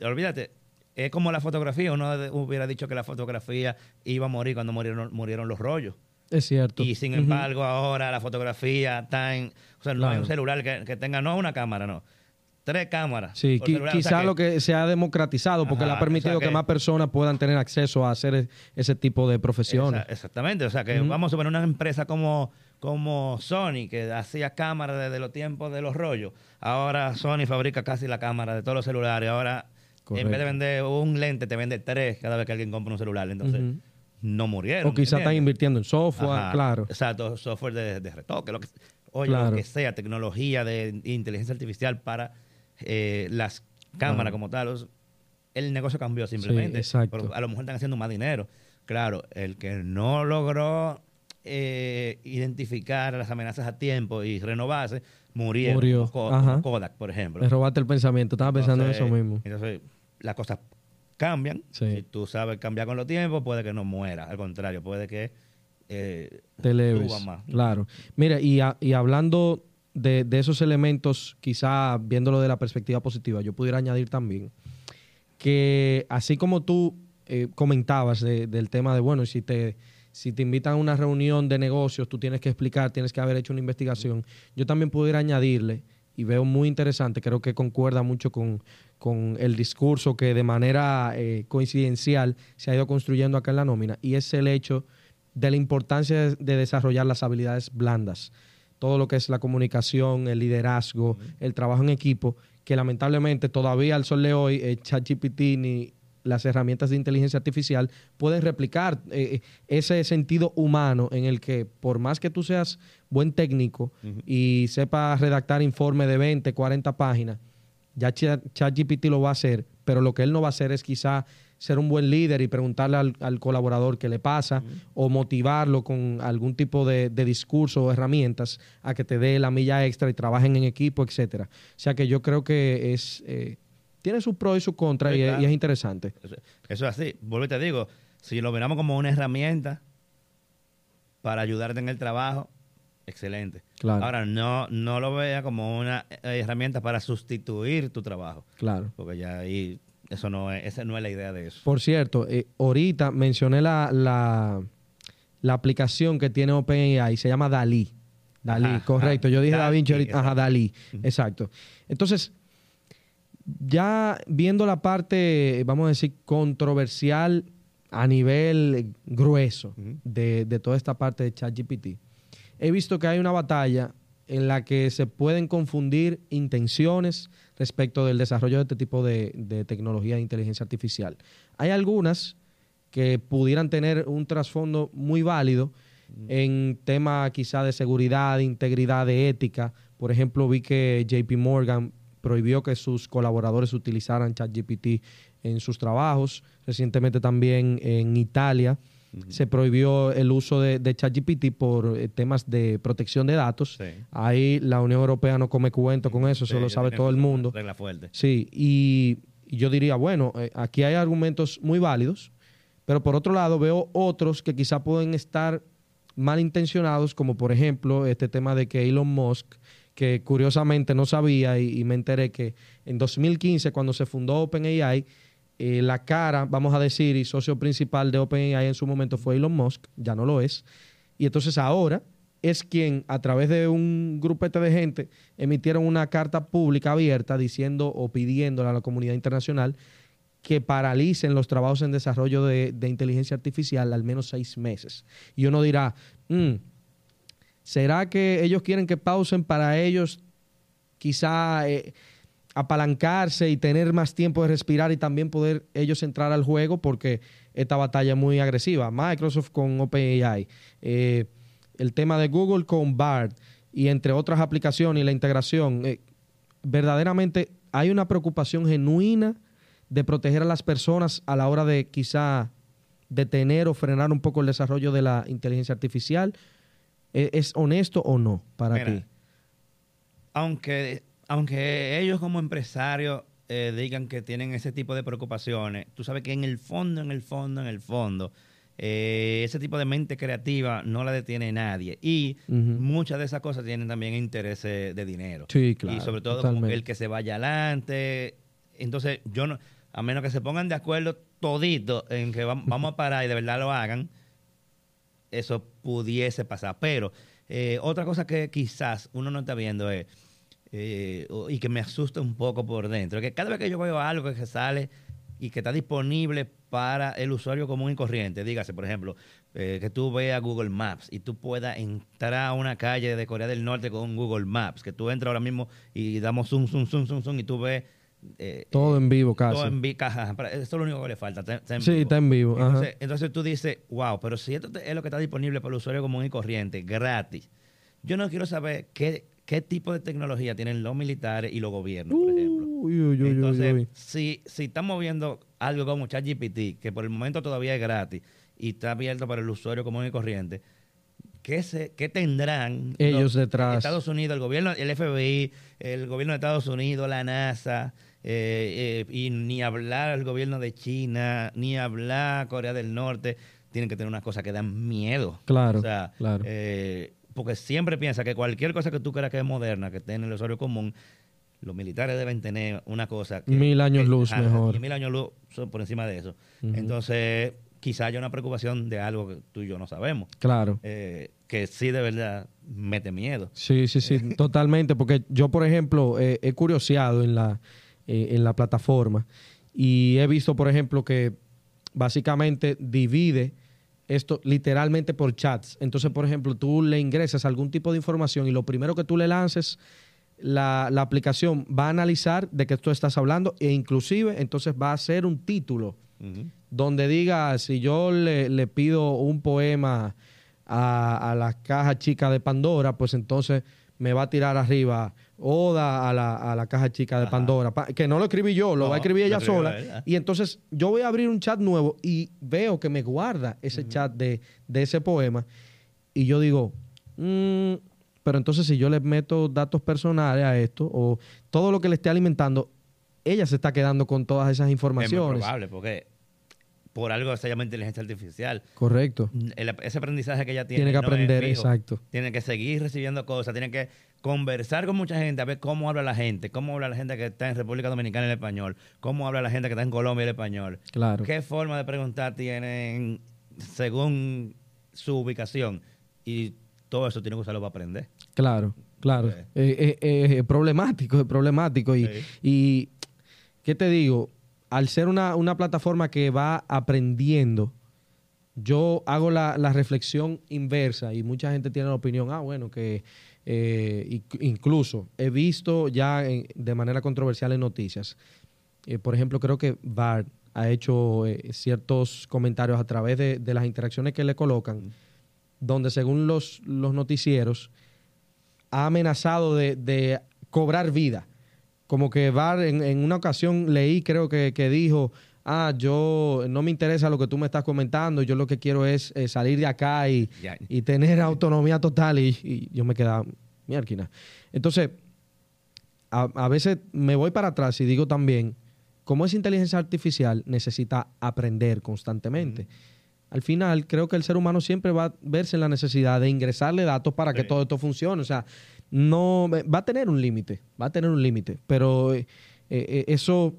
olvídate, es como la fotografía, uno hubiera dicho que la fotografía iba a morir cuando murieron, murieron los rollos. Es cierto. Y sin embargo, ahora la fotografía está en. O sea, no hay Claro. un celular que, que tenga, no una cámara, no. Tres cámaras. Sí, qui- celular, o lo que se ha democratizado porque le ha permitido o sea que, que- más personas puedan tener acceso a hacer e- ese tipo de profesiones. Esa- exactamente. O sea, que vamos a suponer una empresa como, como Sony, que hacía cámaras desde los tiempos de los rollos. Ahora Sony fabrica casi la cámara de todos los celulares. Ahora, en vez de vender un lente, te vende tres cada vez que alguien compra un celular. Entonces. No murieron. o quizá están invirtiendo en software, Ajá, claro. Exacto, software de, de retoque, lo que, oye, Claro. lo que sea, tecnología de inteligencia artificial para eh, las cámaras como tal. o sea, el negocio cambió simplemente. exacto. Pero a lo mejor están haciendo más dinero. Claro, el que no logró eh, identificar las amenazas a tiempo y renovarse, murieron. Murió, Kodak, por ejemplo. Le robaste el pensamiento, estaba pensando en eso mismo. Entonces, las cosas cambian. Sí. Si tú sabes cambiar con los tiempos, puede que no muera. Al contrario, puede que eh, te leves. más. Claro. Mira, y, a- y hablando de, de esos elementos, quizá viéndolo de la perspectiva positiva, yo pudiera añadir también que así como tú eh, comentabas de- del tema de, bueno, si te, si te invitan a una reunión de negocios, tú tienes que explicar, tienes que haber hecho una investigación, yo también pudiera añadirle, y veo muy interesante, creo que concuerda mucho con, con el discurso que de manera eh, coincidencial se ha ido construyendo acá en la nómina, y es el hecho de la importancia de, de desarrollar las habilidades blandas, todo lo que es la comunicación, el liderazgo, el trabajo en equipo, que lamentablemente todavía al sol de hoy, eh, ChatGPT ni las herramientas de inteligencia artificial pueden replicar eh, ese sentido humano en el que por más que tú seas buen técnico y sepas redactar informe de 20, 40 páginas, ya Cha- ChatGPT lo va a hacer, pero lo que él no va a hacer es quizá ser un buen líder y preguntarle al, al colaborador qué le pasa o motivarlo con algún tipo de, de discurso o herramientas a que te dé la milla extra y trabajen en equipo, etcétera. O sea que yo creo que es eh, tiene sus pros y sus contras Sí, y, es- claro. y es interesante. Eso, eso es así. Vuelvo y te digo, si lo miramos como una herramienta para ayudarte en el trabajo, excelente. Claro. Ahora, no, no lo vea como una eh, herramienta para sustituir tu trabajo, Claro. porque ya ahí eso no es, esa no es la idea de eso. Por cierto, eh, ahorita mencioné la, la, la aplicación que tiene OpenAI, se llama Dalí. Dalí, Ajá, correcto. Yo dije Da Vinci ahorita. Ajá. Dalí. Exacto. Entonces, ya viendo la parte, vamos a decir, controversial a nivel grueso de, de toda esta parte de ChatGPT, he visto que hay una batalla en la que se pueden confundir intenciones respecto del desarrollo de este tipo de, de tecnología de inteligencia artificial. Hay algunas que pudieran tener un trasfondo muy válido en tema quizá de seguridad, de integridad, de ética. Por ejemplo, vi que JP Morgan prohibió que sus colaboradores utilizaran ChatGPT en sus trabajos. Recientemente también en Italia se prohibió el uso de, de ChatGPT por eh, temas de protección de datos. Sí. Ahí la Unión Europea no come cuento con eso, eso Sí, lo ellos sabe todo el mundo. Regla fuerte. Sí, y, yo diría, bueno, eh, aquí hay argumentos muy válidos, pero por otro lado veo otros que quizá pueden estar malintencionados, como por ejemplo este tema de que Elon Musk, que curiosamente no sabía y, y me enteré que en 2015 cuando se fundó OpenAI, eh, la cara, vamos a decir, y socio principal de OpenAI en su momento fue Elon Musk, ya no lo es, y entonces ahora es quien a través de un grupete de gente emitieron una carta pública abierta diciendo o pidiéndole a la comunidad internacional que paralicen los trabajos en desarrollo de, inteligencia artificial al menos seis meses. Y uno dirá, "Mm, ¿será que ellos quieren que pausen para ellos quizá eh, apalancarse y tener más tiempo de respirar y también poder ellos entrar al juego? Porque esta batalla es muy agresiva. Microsoft con OpenAI, eh, el tema de Google con BART y entre otras aplicaciones y la integración. eh, verdaderamente hay una preocupación genuina de proteger a las personas a la hora de quizá detener o frenar un poco el desarrollo de la inteligencia artificial. ¿E- ¿Es honesto o no para Mira, ti? aunque, aunque ellos como empresarios eh, digan que tienen ese tipo de preocupaciones, tú sabes que en el fondo, en el fondo, en el fondo, eh, ese tipo de mente creativa no la detiene nadie. Y muchas de esas cosas tienen también intereses de dinero. Sí, claro, Y sobre todo como totalmente. que el que se vaya adelante. Entonces, yo no, a menos que se pongan de acuerdo todito en que vam- vamos a parar y de verdad lo hagan, eso pudiese pasar. Pero eh, otra cosa que quizás uno no está viendo es, eh, y que me asusta un poco por dentro, que cada vez que yo veo algo que sale y que está disponible para el usuario común y corriente, dígase, por ejemplo, eh, que tú veas Google Maps y tú puedas entrar a una calle de Corea del Norte con Google Maps, que tú entras ahora mismo y damos zoom, zoom, zoom, zoom, zoom y tú ves... eh, Todo en vivo casi. todo en vi- caja. Pero Eso es lo único que le falta. está- está en Sí, vivo. está en vivo, ajá. Entonces, tú dices, wow, pero si esto es lo que está disponible para el usuario común y corriente, gratis, yo no quiero saber qué, qué tipo de tecnología tienen los militares y los gobiernos, por ejemplo. Uy, uy, uy, Entonces, uy. Si, si estamos viendo algo como ChatGPT, que por el momento todavía es gratis y está abierto para el usuario común y corriente, ¿qué, se, qué tendrán Ellos detrás. Estados Unidos, el gobierno, el FBI, el gobierno de Estados Unidos, la NASA, eh, eh, y ni hablar el gobierno de China, ni hablar Corea del Norte, tienen que tener unas cosas que dan miedo. Claro, O sea, claro. eh, porque siempre piensa que cualquier cosa que tú creas que es moderna, que esté en el usuario común, los militares deben tener una cosa que... Mil años que- luz ajá, mejor. mil años luz son por encima de eso. Entonces, quizá haya una preocupación de algo que tú y yo no sabemos. Claro. eh, que sí de verdad mete miedo. Sí, sí, sí, totalmente. Porque yo, por ejemplo, eh, he curioseado en la, eh, en la plataforma y he visto, por ejemplo, que básicamente divide esto literalmente por chats. Entonces, por ejemplo, tú le ingresas algún tipo de información y lo primero que tú le lances, la, la aplicación va a analizar de qué tú estás hablando e inclusive entonces va a hacer un título donde diga, si yo le, le pido un poema a, a la caja chica de Pandora, pues entonces me va a tirar arriba Oda a la, a la caja chica de Ajá. Pandora, pa- que no lo escribí yo, lo No, va a escribir ella sola. ella. Y entonces yo voy a abrir un chat nuevo y veo que me guarda ese chat de, de ese poema. Y yo digo, mm, pero entonces si yo le meto datos personales a esto, o todo lo que le esté alimentando, ella se está quedando con todas esas Es muy informaciones. probable, porque por algo se llama inteligencia artificial. Correcto. El- ese aprendizaje que ella tiene. Tiene que no aprender, exacto. Tiene que seguir recibiendo cosas, tiene que conversar con mucha gente, a ver cómo habla la gente, cómo habla la gente que está en República Dominicana el español, cómo habla la gente que está en Colombia el español. Claro. ¿Qué forma de preguntar tienen según su ubicación? Y todo eso tiene que usarlo para aprender. Claro, claro. Sí. Eh, eh, eh, es problemático, es problemático. Y, Sí. y, ¿qué te digo? Al ser una, una plataforma que va aprendiendo, yo hago la, la reflexión inversa y mucha gente tiene la opinión, ah, bueno, que eh, inc- incluso he visto ya de manera controversial en noticias, eh, por ejemplo, creo que Bart ha hecho eh, ciertos comentarios a través de, de las interacciones que le colocan, donde según los, los noticieros ha amenazado de, de cobrar vida. Como que Bar en, en una ocasión leí, creo que, que dijo, ah, yo no me interesa lo que tú me estás comentando, yo lo que quiero es eh, salir de acá y, y tener autonomía total y, y yo me quedaba, mierda. Entonces, a, a veces me voy para atrás y digo también, como es inteligencia artificial, necesita aprender constantemente. Al final, creo que el ser humano siempre va a verse en la necesidad de ingresarle datos para que todo esto funcione. O sea, no va a tener un límite, va a tener un límite, pero eh, eh, eso,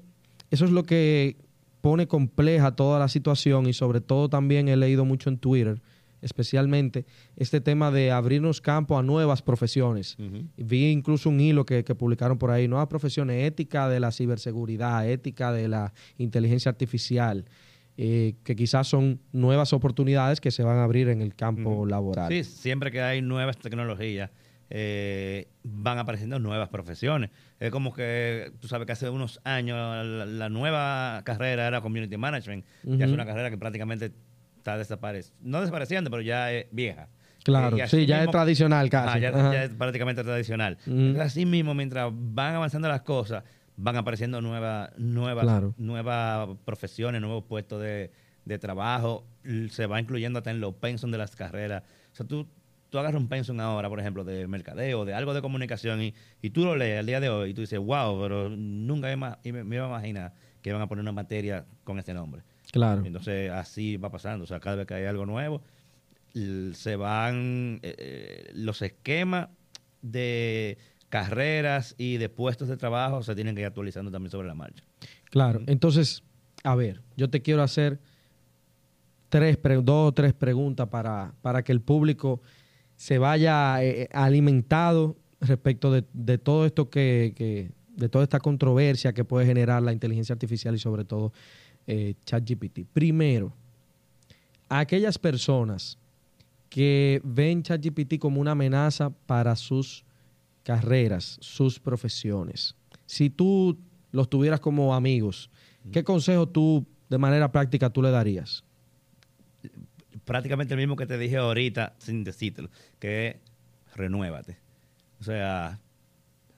eso es lo que pone compleja toda la situación y sobre todo también he leído mucho en Twitter, especialmente este tema de abrirnos campo a nuevas profesiones. Vi incluso un hilo que, que publicaron por ahí, nuevas profesiones, ética de la ciberseguridad, ética de la inteligencia artificial, eh, que quizás son nuevas oportunidades que se van a abrir en el campo laboral. Sí, siempre que hay nuevas tecnologías, eh, van apareciendo nuevas profesiones. Es como que, tú sabes que hace unos años la, la nueva carrera era Community Management. Ya es una carrera que prácticamente está desapareciendo. No desapareciendo, pero ya es vieja. Claro, Eh, sí, ya es tradicional casi. Ya, es prácticamente tradicional. Entonces, Así mismo, mientras van avanzando las cosas, van apareciendo nuevas nuevas Claro. nuevas profesiones, nuevos puestos de, de trabajo. Se va incluyendo hasta en los pensum de las carreras. O sea, tú, tú agarras un pensum ahora, por ejemplo, de mercadeo, de algo de comunicación, y, y tú lo lees al día de hoy y tú dices, wow, pero nunca me, me, iba a imaginar que iban a poner una materia con este nombre. Claro. Entonces, así va pasando. O sea, cada vez que hay algo nuevo, se van eh, eh, los esquemas de carreras y de puestos de trabajo se tienen que ir actualizando también sobre la marcha. Claro. Entonces, a ver, yo te quiero hacer tres, dos o tres preguntas para, para que el público se vaya eh, alimentado respecto de, de todo esto que, que- de toda esta controversia que puede generar la inteligencia artificial y sobre todo eh, ChatGPT. Primero, a aquellas personas que ven ChatGPT como una amenaza para sus carreras, sus profesiones. Si tú los tuvieras como amigos, ¿qué consejo tú de manera práctica tú le darías? Prácticamente el mismo que te dije ahorita, sin decírtelo, que es renuévate. O sea,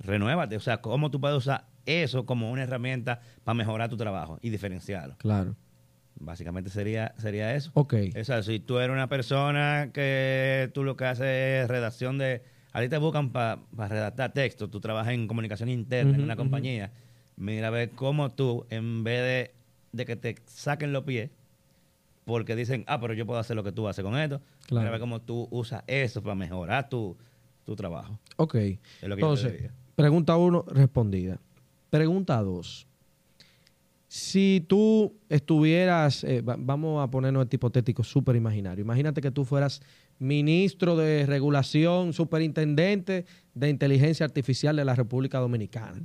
renuévate. O sea, cómo tú puedes usar eso como una herramienta para mejorar tu trabajo y diferenciarlo. Claro. Básicamente sería, sería eso. Ok. O sea, si tú eres una persona que tú lo que haces es redacción de... A ti te buscan para redactar texto, tú trabajas en comunicación interna en una compañía, mira a ver cómo tú, en vez de, de que te saquen los pies, porque dicen, ah, pero yo puedo hacer lo que tú haces con esto. Claro. Mira, ve cómo tú usas eso para mejorar tu, tu trabajo. Ok. Es lo que Entonces, pregunta uno, respondida. Pregunta dos. Si tú estuvieras, eh, va- vamos a ponernos este hipotético súper imaginario. Imagínate que tú fueras ministro de regulación, superintendente de inteligencia artificial de la República Dominicana.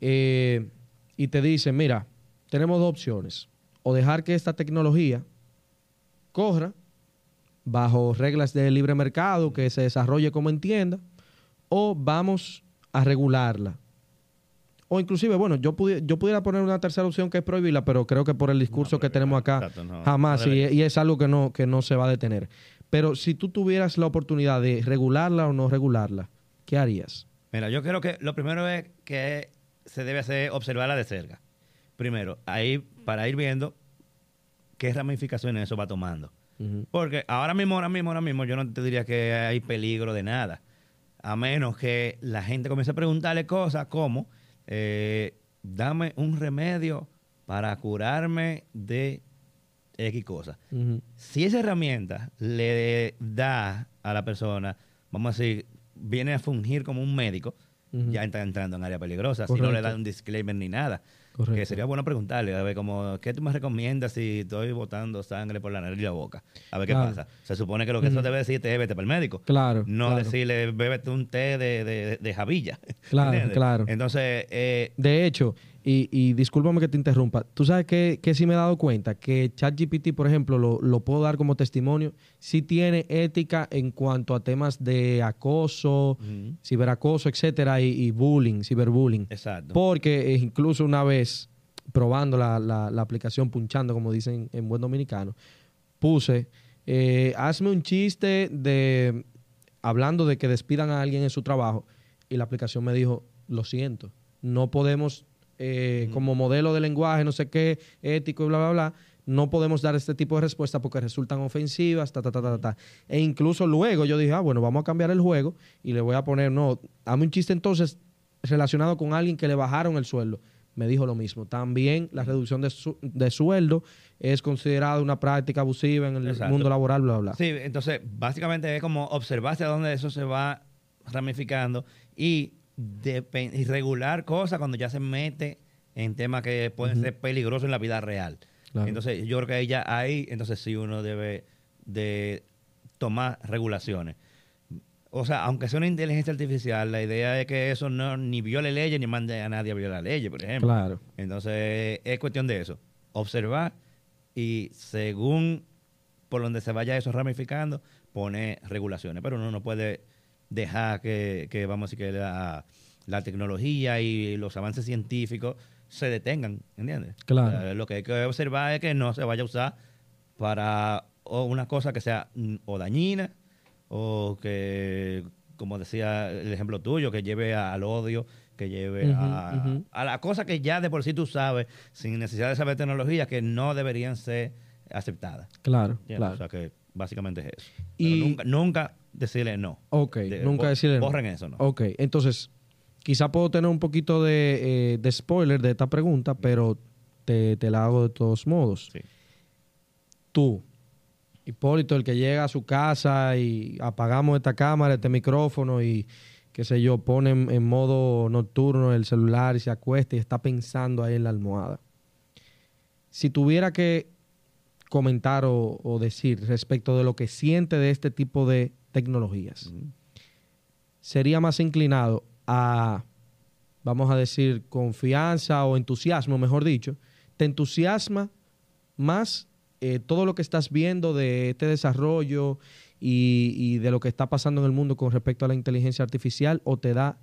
Eh, y te dicen, mira, tenemos dos opciones. O dejar que esta tecnología corra bajo reglas de libre mercado, que se desarrolle como entienda, o vamos a regularla. O inclusive, bueno, yo, pudi- yo pudiera poner una tercera opción que es prohibirla, pero creo que por el discurso No, que tenemos acá, exacto, no, jamás, no y, y es algo que no, que no se va a detener. Pero si tú tuvieras la oportunidad de regularla o no regularla, ¿qué harías? Mira, yo creo que lo primero es que se debe hacer observarla de cerca. Primero, ahí para ir viendo qué ramificaciones eso va tomando. Porque ahora mismo, ahora mismo, ahora mismo, yo no te diría que hay peligro de nada. A menos que la gente comience a preguntarle cosas como, eh, dame un remedio para curarme de X cosas. Ujú. Si esa herramienta le da a la persona, vamos a decir, viene a fungir como un médico, ya está entrando en área peligrosa. Si no le da un disclaimer ni nada. Correcto. Que sería bueno preguntarle, a ver, como, ¿qué tú me recomiendas si estoy botando sangre por la nariz y la boca? A ver qué pasa. Se supone que lo que eso debe decirte es vete para el médico. Claro. No claro. decirle, bébete un té de, de, de javilla. Claro, ¿Entiendes? claro. Entonces, eh, De hecho, y, y discúlpame que te interrumpa, tú sabes que, que sí me he dado cuenta que ChatGPT, por ejemplo, lo, lo puedo dar como testimonio, sí tiene ética en cuanto a temas de acoso, ciberacoso, etcétera, y, y bullying, ciberbullying. exacto. Porque eh, incluso una vez, probando la, la- la aplicación, punchando, como dicen en buen dominicano, puse, eh, hazme un chiste de hablando de que despidan a alguien en su trabajo y la aplicación me dijo, lo siento, no podemos, eh, como modelo de lenguaje, no sé qué, ético y bla, bla, bla, no podemos dar este tipo de respuestas porque resultan ofensivas, ta, ta, ta, ta, ta. E incluso luego yo dije, ah, bueno, vamos a cambiar el juego y le voy a poner, no, hazme un chiste entonces relacionado con alguien que le bajaron el sueldo. Me dijo lo mismo. También la reducción de, su- de sueldo es considerada una práctica abusiva en el Exacto. mundo laboral, bla, bla. Sí, entonces básicamente es como observar hacia dónde eso se va ramificando y, y regular cosas cuando ya se mete en temas que pueden ser peligrosos en la vida real. Claro. Entonces yo creo que ya ahí, entonces sí uno debe de tomar regulaciones. O sea, aunque sea una inteligencia artificial, la idea es que eso no ni viole leyes ni mande a nadie a violar leyes, por ejemplo. Claro. Entonces, es cuestión de eso. Observar y según por donde se vaya eso ramificando, poner regulaciones. Pero uno no puede dejar que, que vamos a decir, que la, la tecnología y los avances científicos se detengan, ¿entiendes? Claro. O sea, lo que hay que observar es que no se vaya a usar para o una cosa que sea mm, o dañina o que, como decía el ejemplo tuyo, que lleve a- al odio, que lleve a, a la cosa que ya de por sí tú sabes, sin necesidad de saber tecnología, que no deberían ser aceptadas. Claro, ¿entiendes? claro. O sea que básicamente es eso. Y- nunca, nunca decirle no. Ok, De- nunca decirle no. Borren eso, ¿no? Ok, entonces, quizá puedo tener un poquito de, eh, de spoiler de esta pregunta, pero te, te la hago de todos modos. Sí. Tú, Hipólito, el que llega a su casa y apagamos esta cámara, este micrófono y qué sé yo, pone en, en modo nocturno el celular y se acuesta y está pensando ahí en la almohada. Si tuviera que comentar o, o decir respecto de lo que siente de este tipo de tecnologías, sería más inclinado a, vamos a decir, confianza o entusiasmo, mejor dicho, te entusiasma más eh, todo lo que estás viendo de este desarrollo y, y de lo que está pasando en el mundo con respecto a la inteligencia artificial o te da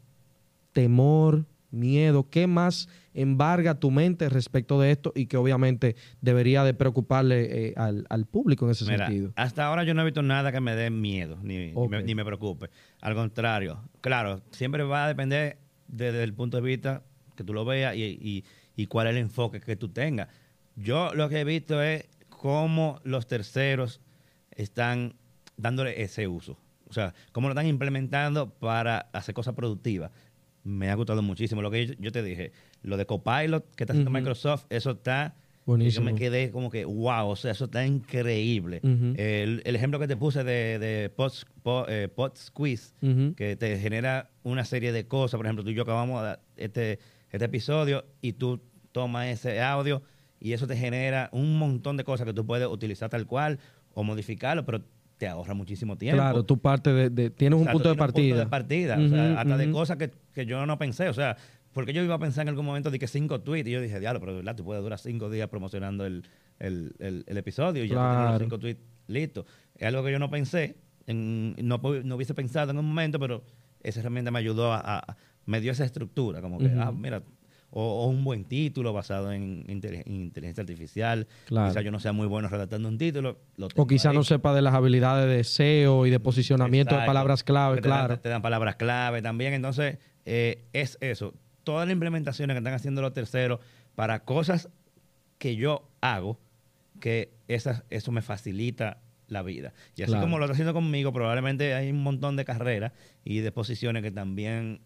temor, miedo, ¿qué más embarga tu mente respecto de esto y que obviamente debería de preocuparle eh, al, al público en ese Mira, sentido? hasta ahora yo no he visto nada que me dé miedo, ni, ni Ok. me, ni me preocupe. Al contrario, claro, siempre va a depender desde el punto de vista que tú lo veas y, y- y cuál es el enfoque que tú tengas. Yo lo que he visto es cómo los terceros están dándole ese uso. O sea, cómo lo están implementando para hacer cosas productivas. Me ha gustado muchísimo. Lo que yo, yo te dije, lo de Copilot que está haciendo. Microsoft, eso está Buenísimo. Yo me quedé como que, wow, o sea, eso está increíble. El, el ejemplo que te puse de, de Pod, Pod- eh, Pod Squeeze, que te genera una serie de cosas. Por ejemplo, tú y yo acabamos este, este episodio y tú tomas ese audio y eso te genera un montón de cosas que tú puedes utilizar tal cual o modificarlo, pero te ahorra muchísimo tiempo. Claro, tú parte de, de- tienes un punto de partida. Un punto de partida, o sea, hasta de cosas que, que yo no pensé, o sea, porque yo iba a pensar en algún momento de que cinco tweets y yo dije, diablo, pero de verdad, tú puedes durar cinco días promocionando el, el, el- el episodio y ya tú tienes Claro. los cinco tweets listos. Es algo que yo no pensé, en- no, no hubiese pensado en un momento, pero esa herramienta me ayudó a, a- me dio esa estructura, como que, ah, mira, o, o un buen título basado en, inteligencia artificial. Claro. Quizás yo no sea muy bueno redactando un título. Lo O quizá ahí. no sepa de las habilidades de SEO y de posicionamiento de palabras clave, te dan- claro. te dan palabras clave también. Entonces, eh, es eso. Todas las implementaciones que están haciendo los terceros para cosas que yo hago, que esas, eso me facilita la vida. Y así Claro. como lo está haciendo conmigo, probablemente hay un montón de carreras y de posiciones que también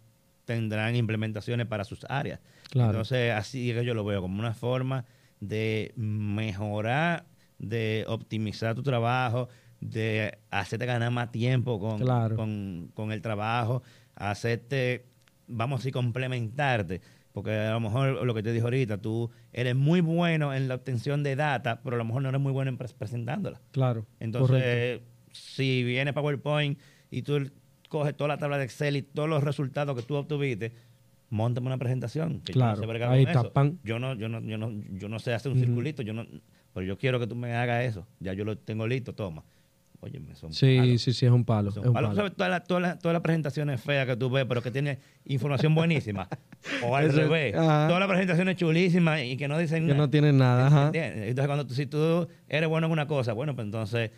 tendrán implementaciones para sus áreas. Claro. Entonces, así es que yo lo veo como una forma de mejorar, de optimizar tu trabajo, de hacerte ganar más tiempo con, Claro. con, con el trabajo, hacerte, vamos a decir, complementarte. Porque a lo mejor lo que te dije ahorita, tú eres muy bueno en la obtención de data, pero a lo mejor no eres muy bueno en pres- presentándola. Claro. Entonces, correcto. si viene PowerPoint y tú coges toda la tabla de Excel y todos los resultados que tú obtuviste, montame una presentación. Que yo Claro, no sé ahí con está, eso. pan. Yo no, yo no, yo no, yo no sé hacer un circulito, yo no, pero yo quiero que tú me hagas eso. Ya yo lo tengo listo, toma. Oye, me son Sí, palos. sí, sí, es un palo. Son es un. Todas las presentaciones feas que tú ves, pero que tiene información buenísima. o al revés. Todas las presentaciones chulísimas y que no dicen Que nada. no tienen nada. Ajá. ¿Entiendes? Entonces, cuando tú, si tú eres bueno en una cosa, bueno, pues entonces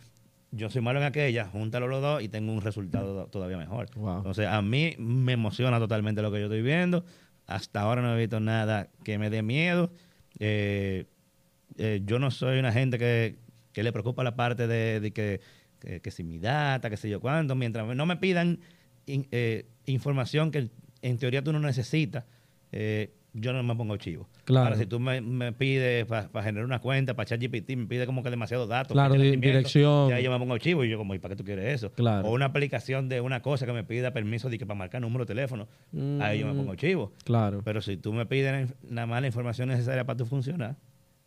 yo soy malo en aquella, júntalo los dos y tengo un resultado todavía mejor. Wow. Entonces, a mí me emociona totalmente lo que yo estoy viendo. Hasta ahora no he visto nada que me dé miedo. Eh, eh, yo no soy una gente que, que le preocupa la parte de, de que, que, que si mi data, que sé yo cuánto, mientras no me pidan in- eh, información que en teoría tú no necesitas, yo no me pongo chivo. Claro. Ahora, si tú me, me pides para generar una cuenta, para ChatGPT, me pide como que demasiados datos. Claro, di- dirección. Ya yo me pongo chivo y yo como, ¿y para qué tú quieres eso? Claro. O una aplicación de una cosa que me pida permiso de que para marcar número de teléfono, ahí yo me Mm. pongo chivo. Claro. Pero si tú me pides nada más la información necesaria para tu funcionar,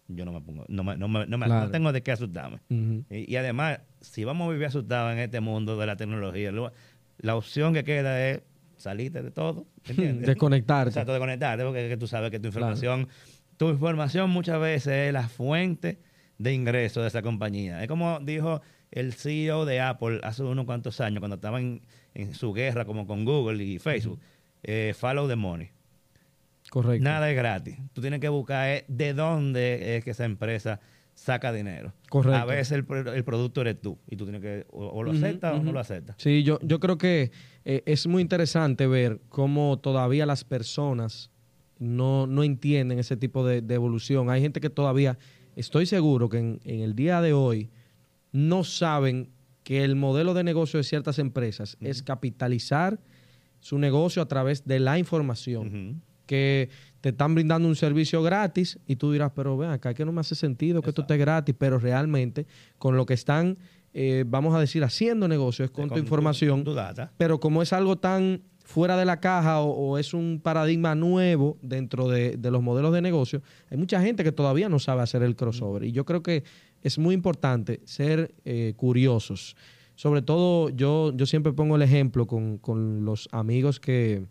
yo no me pongo, no, me, no, me- no me- Claro. no tengo de qué asustarme. Y, y además, si vamos a vivir asustados en este mundo de la tecnología, lo- la opción que queda es salirte de todo, ¿entiendes? Desconectarte. Exacto, de conectarte, porque que tú sabes que tu información, tu información muchas veces es la fuente de ingreso de esa compañía. Es como dijo el CEO de Apple hace unos cuantos años, cuando estaban en, en su guerra como con Google y Facebook, eh, follow the money. Correcto. Nada es gratis. Tú tienes que buscar eh, de dónde es que esa empresa saca dinero. Correcto. A veces el, el producto eres tú y tú tienes que o, o lo aceptas o no lo aceptas. Sí, yo, yo creo que eh, es muy interesante ver cómo todavía las personas no, no entienden ese tipo de, de evolución. Hay gente que todavía, estoy seguro que en, en el día de hoy no saben que el modelo de negocio de ciertas empresas es capitalizar su negocio a través de la información. Que te están brindando un servicio gratis y tú dirás, pero ven acá que no me hace sentido que esto esté gratis, pero realmente con lo que están, eh, vamos a decir, haciendo negocio es con, tu información, tu data. pero como es algo tan fuera de la caja o, o es un paradigma nuevo dentro de, de los modelos de negocio, hay mucha gente que todavía no sabe hacer el crossover y yo creo que es muy importante ser eh, curiosos. Sobre todo yo, yo siempre pongo el ejemplo con, con los amigos que,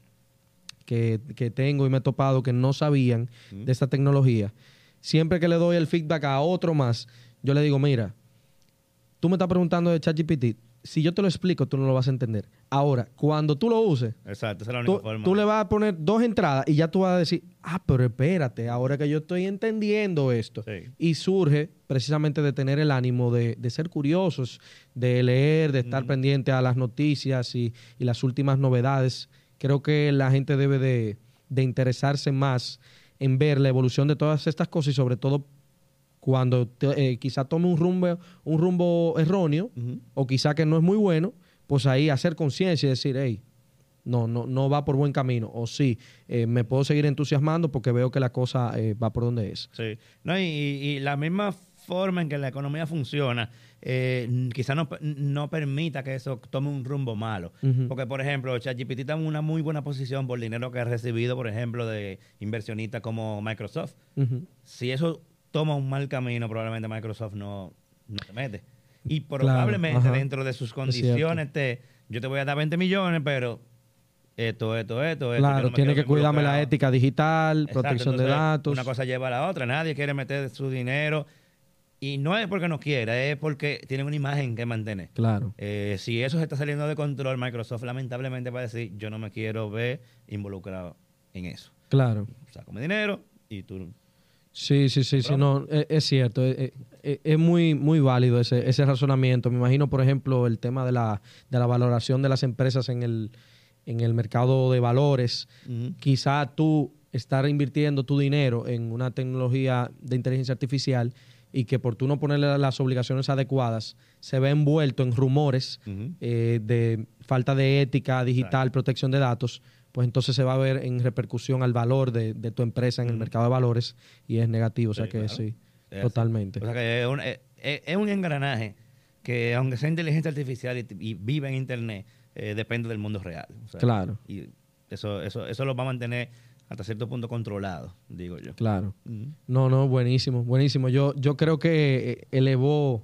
que, que tengo y me he topado que no sabían de esta tecnología. Siempre que le doy el feedback a otro más, yo le digo, mira, tú me estás preguntando de ChatGPT, si yo te lo explico, tú no lo vas a entender. Ahora, cuando tú lo uses, Exacto, esa es la única tú, forma. tú le vas a poner dos entradas y ya tú vas a decir, ah, pero espérate, ahora que yo estoy entendiendo esto. Sí. Y surge precisamente de tener el ánimo de, de ser curiosos, de leer, de estar pendiente a las noticias y, y las últimas novedades. Creo que la gente debe de, de interesarse más en ver la evolución de todas estas cosas y sobre todo cuando te- eh, quizá tome un rumbo, un rumbo erróneo o quizá que no es muy bueno, pues ahí hacer conciencia y decir, hey, no, no, no va por buen camino. O sí, eh, me puedo seguir entusiasmando porque veo que la cosa eh, va por donde es. Sí. No, y, y la misma forma en que la economía funciona, eh, quizá no, no, permita que eso tome un rumbo malo. Porque, por ejemplo, ChatGPT está en una muy buena posición por el dinero que ha recibido, por ejemplo, de inversionistas como Microsoft. Si eso toma un mal camino, probablemente Microsoft no, no se mete. Y probablemente dentro de sus condiciones, te, yo te voy a dar 20 millones, pero esto, esto, esto. Claro, tiene que cuidarme la ética digital, protección de datos. Una cosa lleva a la otra. Nadie quiere meter su dinero y no es porque no quiera, es porque tiene una imagen que mantener. Claro. Eh, si eso se está saliendo de control, Microsoft lamentablemente va a decir, yo no me quiero ver involucrado en eso. Claro. Saco mi dinero y tú... Sí, sí, sí, sí no, e, es, cierto, e, e, es, muy, muy válido ese, ese razonamiento. Me imagino, por ejemplo, el tema de la, de la valoración de las empresas en el, en el mercado de valores. Quizá tú estar invirtiendo tu dinero en una tecnología de inteligencia artificial y que por tú no ponerle las obligaciones adecuadas se ve envuelto en rumores eh, de falta de ética digital, protección de datos, pues entonces se va a ver en repercusión al valor de, tu empresa en el mercado de valores y es negativo. o sea que sí, totalmente. O sea que es un, es, un, engranaje que aunque sea inteligencia artificial y, vive en Internet, eh, depende del mundo real. claro. Y eso, eso, eso lo va a mantener hasta cierto punto controlado, digo yo. Claro. No, no, buenísimo, buenísimo. Yo, yo creo que eh, elevó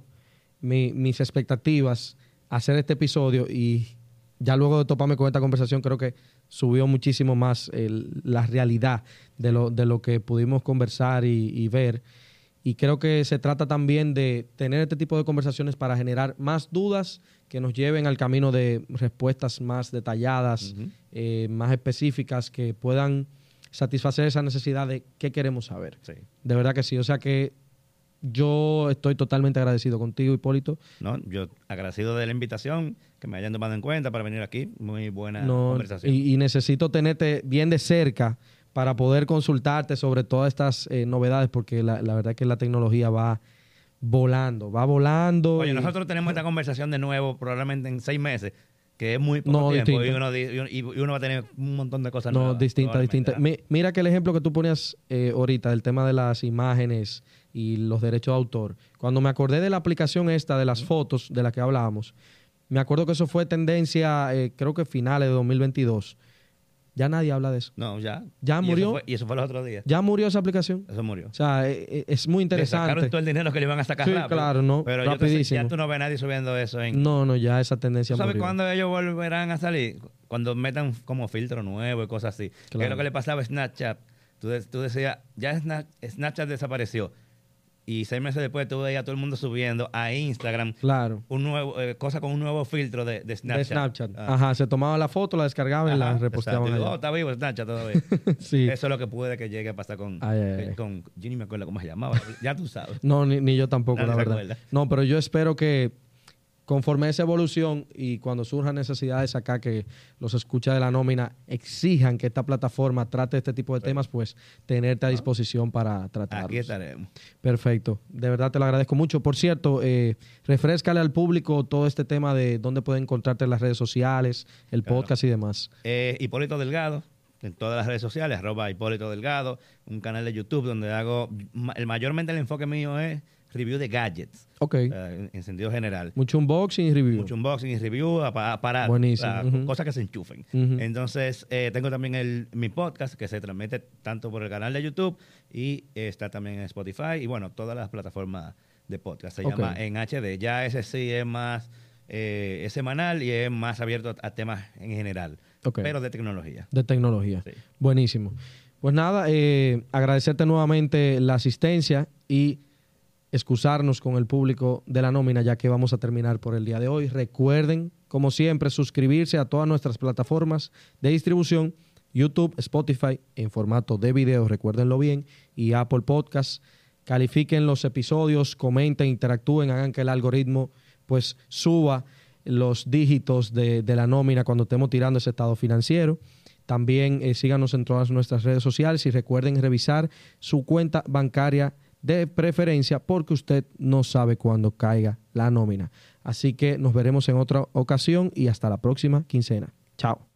mis expectativas hacer este episodio y ya luego de toparme con esta conversación creo que subió muchísimo más la realidad de lo, de lo que pudimos conversar y, ver. Y creo que se trata también de tener este tipo de conversaciones para generar más dudas que nos lleven al camino de respuestas más detalladas, eh, más específicas, que puedan satisfacer esa necesidad de qué queremos saber. De verdad que sí. O sea que yo estoy totalmente agradecido contigo, Hipólito. No, yo agradecido de la invitación, que me hayan tomado en cuenta para venir aquí. Muy buena conversación. Y, necesito tenerte bien de cerca para poder consultarte sobre todas estas eh, novedades, porque la, verdad es que la tecnología va volando, va volando. Oye, nosotros tenemos esta conversación de nuevo probablemente en seis meses que es muy poco tiempo y uno, va a tener un montón de cosas no, distintas, distintas. Mira que el ejemplo que tú ponías eh, ahorita, el tema de las imágenes y los derechos de autor. Cuando me acordé de la aplicación esta de las fotos de la que hablábamos, me acuerdo que eso fue tendencia, eh, creo que finales de 2022. Ya nadie habla de eso. No, ya. Ya murió. Y eso fue, los otros días. Ya murió esa aplicación. Eso murió. O sea, eh, eh, es muy interesante. sacaron todo el dinero que le iban a sacar sí, claro, no. Pero rapidísimo. ya tú no ves a nadie subiendo eso en... No, no, ya esa tendencia ¿Tú sabes cuándo ellos volverán a salir? Cuando metan como filtro nuevo y cosas así. Claro. Que es lo que le pasaba a Snapchat. Tú, tú decías, ya Snapchat desapareció y seis meses después tú veías a todo el mundo subiendo a Instagram claro. un nuevo eh, cosa con un nuevo filtro de, Snapchat. De Snapchat. Ah. Ajá, se tomaba la foto, la descargaban y la reposteaban. Oh, está vivo Snapchat todavía. sí. Eso es lo que puede que llegue a pasar con, eh, con yo ni me acuerdo cómo se llamaba, ya tú sabes. No, ni, ni yo tampoco, la verdad. No, pero yo espero que conforme a esa evolución y cuando surjan necesidades acá que los escucha de la nómina exijan que esta plataforma trate este tipo de temas, pues tenerte a disposición para tratarlos. Aquí estaremos. Perfecto. De verdad te lo agradezco mucho. Por cierto, eh, refrescale al público todo este tema de dónde pueden encontrarte en las redes sociales, el podcast y demás. Eh, Hipólito Delgado, en todas las redes sociales, arroba Hipólito Delgado, un canal de YouTube donde hago, el, mayormente el enfoque mío es review de gadgets. Ok. en, sentido general. Mucho unboxing y review. Mucho unboxing y review para, cosas que se enchufen. Entonces, eh, tengo también el, mi podcast que se transmite tanto por el canal de YouTube y está también en Spotify y bueno, todas las plataformas de podcast. Se llama En HD. Ya ese sí es más eh, es semanal y es más abierto a, temas en general. Pero de tecnología. De tecnología. Buenísimo. Pues nada, eh, agradecerte nuevamente la asistencia y excusarnos con el público de la nómina ya que vamos a terminar por el día de hoy. Recuerden, como siempre, suscribirse a todas nuestras plataformas de distribución, YouTube, Spotify, en formato de video, recuérdenlo bien, y Apple Podcasts. Califiquen los episodios, comenten, interactúen, hagan que el algoritmo pues suba los dígitos de, la nómina cuando estemos tirando ese estado financiero. También eh, síganos en todas nuestras redes sociales y recuerden revisar su cuenta bancaria de preferencia porque usted no sabe cuándo caiga la nómina. Así que nos veremos en otra ocasión y hasta la próxima quincena. Chao.